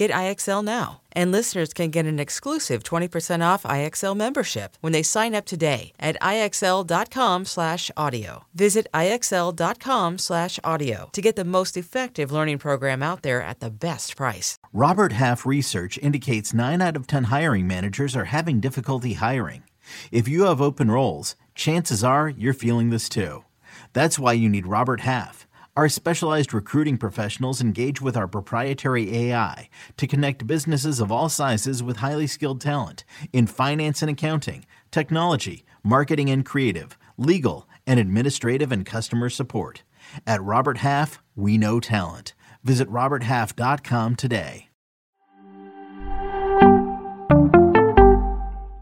Get IXL now. And listeners can get an exclusive 20% off IXL membership when they sign up today at IXL.com/audio. Visit IXL.com/audio to get the most effective learning program out there at the best price. Robert Half research indicates 9 out of 10 hiring managers are having difficulty hiring. If you have open roles, chances are you're feeling this too. That's why you need Robert Half. Our specialized recruiting professionals engage with our proprietary AI to connect businesses of all sizes with highly skilled talent in finance and accounting, technology, marketing and creative, legal, and administrative and customer support. At Robert Half, we know talent. Visit RobertHalf.com today.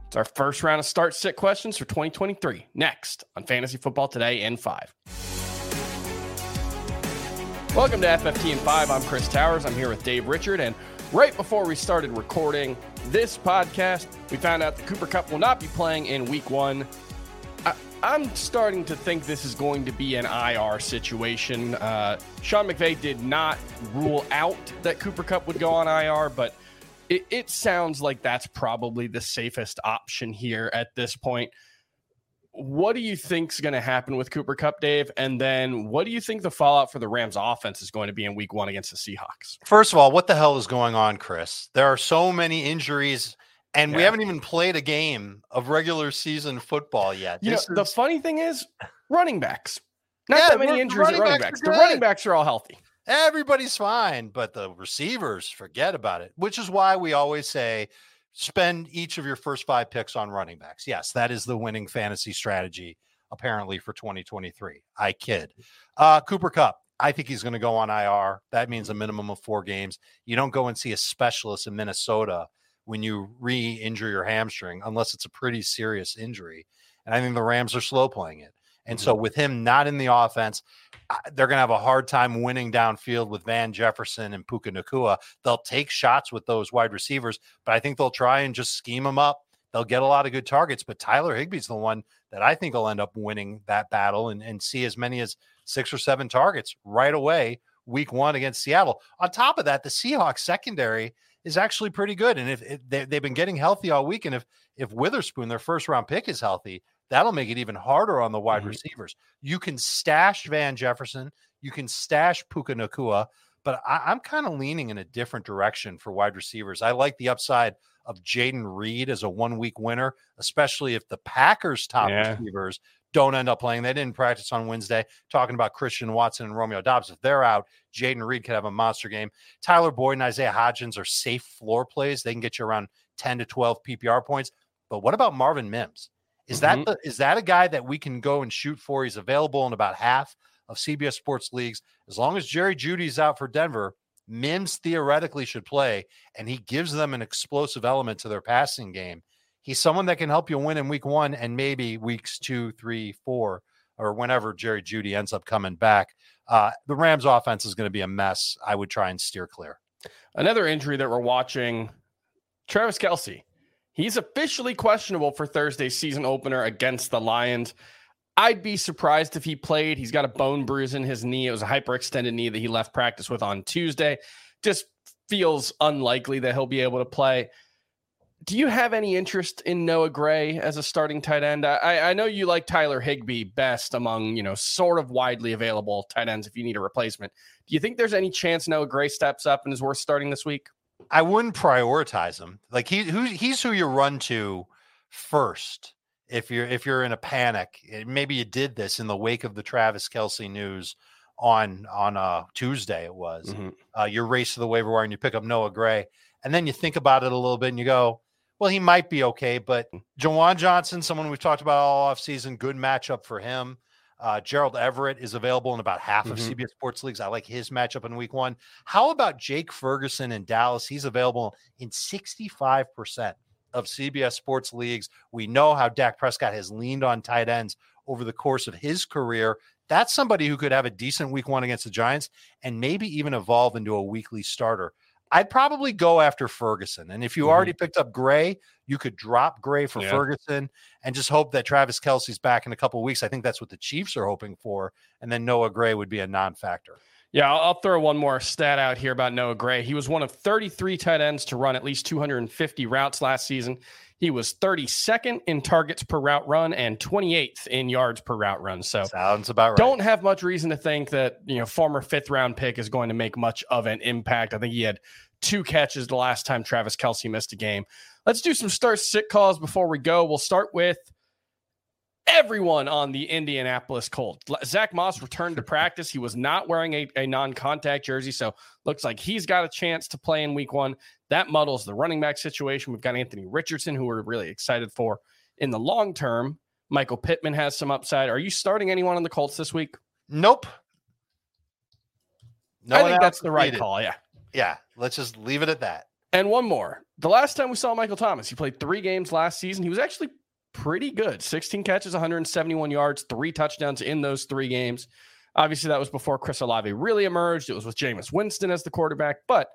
It's our first round of start sit questions for 2023. Next on Fantasy Football Today in 5. Welcome to FFT in 5. I'm Chris Towers. I'm here with Dave Richard. And right before we started recording this podcast, we found out the Cooper Kupp will not be playing in week one. I, am starting to think this is going to be an IR situation. Uh, Sean McVay did not rule out that Cooper Kupp would go on IR, but it, it sounds like that's probably the safest option here at this point. What do you think is going to happen with Cooper Kupp, Dave? And then what do you think the fallout for the Rams offense is going to be in week one against the Seahawks? First of all, what the hell is going on, Chris? There are so many injuries, and yeah. we haven't even played a game of regular season football yet. You know, is... the funny thing is, running backs. Not yeah, that many injuries running at running backs. backs. The running backs are all healthy. Everybody's fine, but the receivers, forget about it, which is why we always say spend each of your first five picks on running backs. Yes, that is the winning fantasy strategy, apparently, for 2023. I kid. Uh, Cooper Kupp, I think he's going to go on IR. That means a minimum of four games. You don't go and see a specialist in Minnesota when you re injure your hamstring, unless it's a pretty serious injury. And I think the Rams are slow playing it. And mm-hmm. so, with him not in the offense, they're going to have a hard time winning downfield with Van Jefferson and Puka Nacua. They'll take shots with those wide receivers, but I think they'll try and just scheme them up. They'll get a lot of good targets, but Tyler Higbee's the one that I think will end up winning that battle and, and see as many as six or seven targets right away week one against Seattle. On top of that, the Seahawks secondary is actually pretty good. And if, if they, have been getting healthy all week, and if if Witherspoon, their first round pick, is healthy, That'll make it even harder on the wide mm-hmm. receivers. You can stash Van Jefferson, you can stash Puka Nacua, but I, am kind of leaning in a different direction for wide receivers. I like the upside of Jayden Reed as a one week winner, especially if the Packers' top yeah. receivers don't end up playing. They didn't practice on Wednesday. Talking about Christian Watson and Romeo Doubs. If they're out, Jayden Reed could have a monster game. Tyler Boyd and Isaiah Hodgins are safe floor plays. They can get you around 10 to 12 PPR points. But what about Marvin Mims? Is mm-hmm. that the, is that a guy that we can go and shoot for? He's available in about half of CBS Sports leagues. As long as Jerry Jeudy's out for Denver, Mims theoretically should play, and he gives them an explosive element to their passing game. He's someone that can help you win in week one and maybe weeks two, three, four, or whenever Jerry Jeudy ends up coming back. Uh, the Rams offense is going to be a mess. I would try and steer clear. Another injury that we're watching Travis Kelce. He's officially questionable for Thursday's season opener against the Lions. I'd be surprised if he played. He's got a bone bruise in his knee. It was a hyperextended knee that he left practice with on Tuesday. Just feels unlikely that he'll be able to play. Do you have any interest in Noah Gray as a starting tight end? I, I know you like Tyler Higbee best among, you know, sort of widely available tight ends if you need a replacement. Do you think there's any chance Noah Gray steps up and is worth starting this week? I wouldn't prioritize him. Like he who he's who you run to first if you're if you're in a panic. Eh, maybe you did this in the wake of the Travis Kelce news on on uh, Tuesday. It was Mhm. uh, you race to the waiver wire and you pick up Noah Gray, and then you think about it a little bit and you go, well, he might be okay, but Juwan Johnson, someone we've talked about all offseason, good matchup for him. Uh, Gerald Everett is available in about half of Mhm. CBS Sports leagues. I like his matchup in week one. How about Jake Ferguson in Dallas? He's available in 65% of CBS Sports leagues. We know how Dak Prescott has leaned on tight ends over the course of his career. That's somebody who could have a decent week one against the Giants and maybe even evolve into a weekly starter. I'd probably go after Ferguson. And if you Mhm. already picked up Gray, you could drop Gray for Yeah. Ferguson and just hope that Travis Kelce's back in a couple of weeks. I think that's what the Chiefs are hoping for. And then Noah Gray would be a non factor. Yeah, I'll, I'll throw one more stat out here about Noah Gray. He was one of 33 tight ends to run at least 250 routes last season. He was 32nd in targets per route run and 28th in yards per route run. So Sounds about right. don't have much reason to think that you know former fifth round pick is going to make much of an impact. I think he had two catches the last time Travis Kelce missed a game. Let's do some start sit calls before we go. We'll start with everyone on the Indianapolis Colts. Zack Moss returned to practice. He was not wearing a, a non-contact jersey, so looks like he's got a chance to play in Week One. That muddles the running back situation. We've got Anthony Richardson, who we're really excited for in the long term. Michael Pittman has some upside. Are you starting anyone on the Colts this week? Nope. No I think that's the right needed. call. Yeah. Yeah. Let's just leave it at that. And one more. The last time we saw Michael Thomas, he played three games last season. He was actually pretty good 16 catches, 171 yards, three touchdowns in those three games. Obviously, that was before Chris Olave really emerged. It was with Jameis Winston as the quarterback. But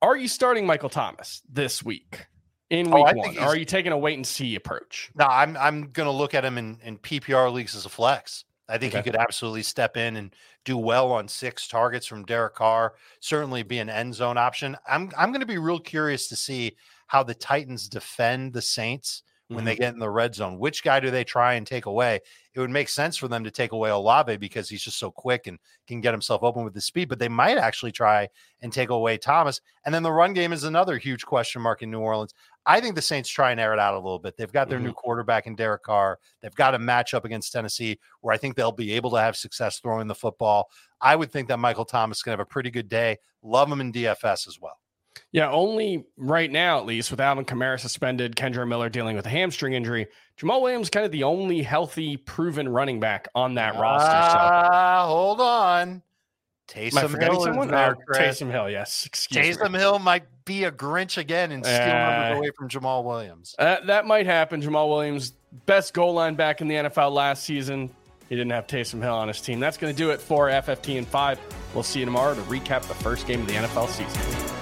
are you starting Michael Thomas this week in Oh, week think one? Are you taking a wait and see approach? No, I'm I'm gonna look at him in, in PPR leagues as a flex. I think he could absolutely step in and do well on six targets from Derek Carr. Certainly be an end zone option. I'm I'm gonna be real curious to see how the Titans defend the Saints when Mm-hmm. they get in the red zone. Which guy do they try and take away? It would make sense for them to take away Olave because he's just so quick and can get himself open with the speed, but they might actually try and take away Thomas. And then the run game is another huge question mark in New Orleans. I think the Saints try and air it out a little bit. They've got their new quarterback in Derek Carr. They've got a matchup against Tennessee where I think they'll be able to have success throwing the football. I would think that Michael Thomas can have a pretty good day. Love him in DFS as well. Yeah, only right now, at least, with Alvin Kamara suspended, Kendre Miller dealing with a hamstring injury. Jamaal Williams, kind of the only healthy, proven running back on that roster. So Ah, hold on. Am I Taysom forgetting Hill someone? there, Oh. Taysom Hill, yes. Excuse me. Taysom Hill might be a Grinch again and steal Uh, away from Jamaal Williams. Uh, that might happen. Jamaal Williams, best goal line back in the NFL last season. He didn't have Taysom Hill on his team. That's going to do it for FFT and 5. We'll see you tomorrow to recap the first game of the NFL season.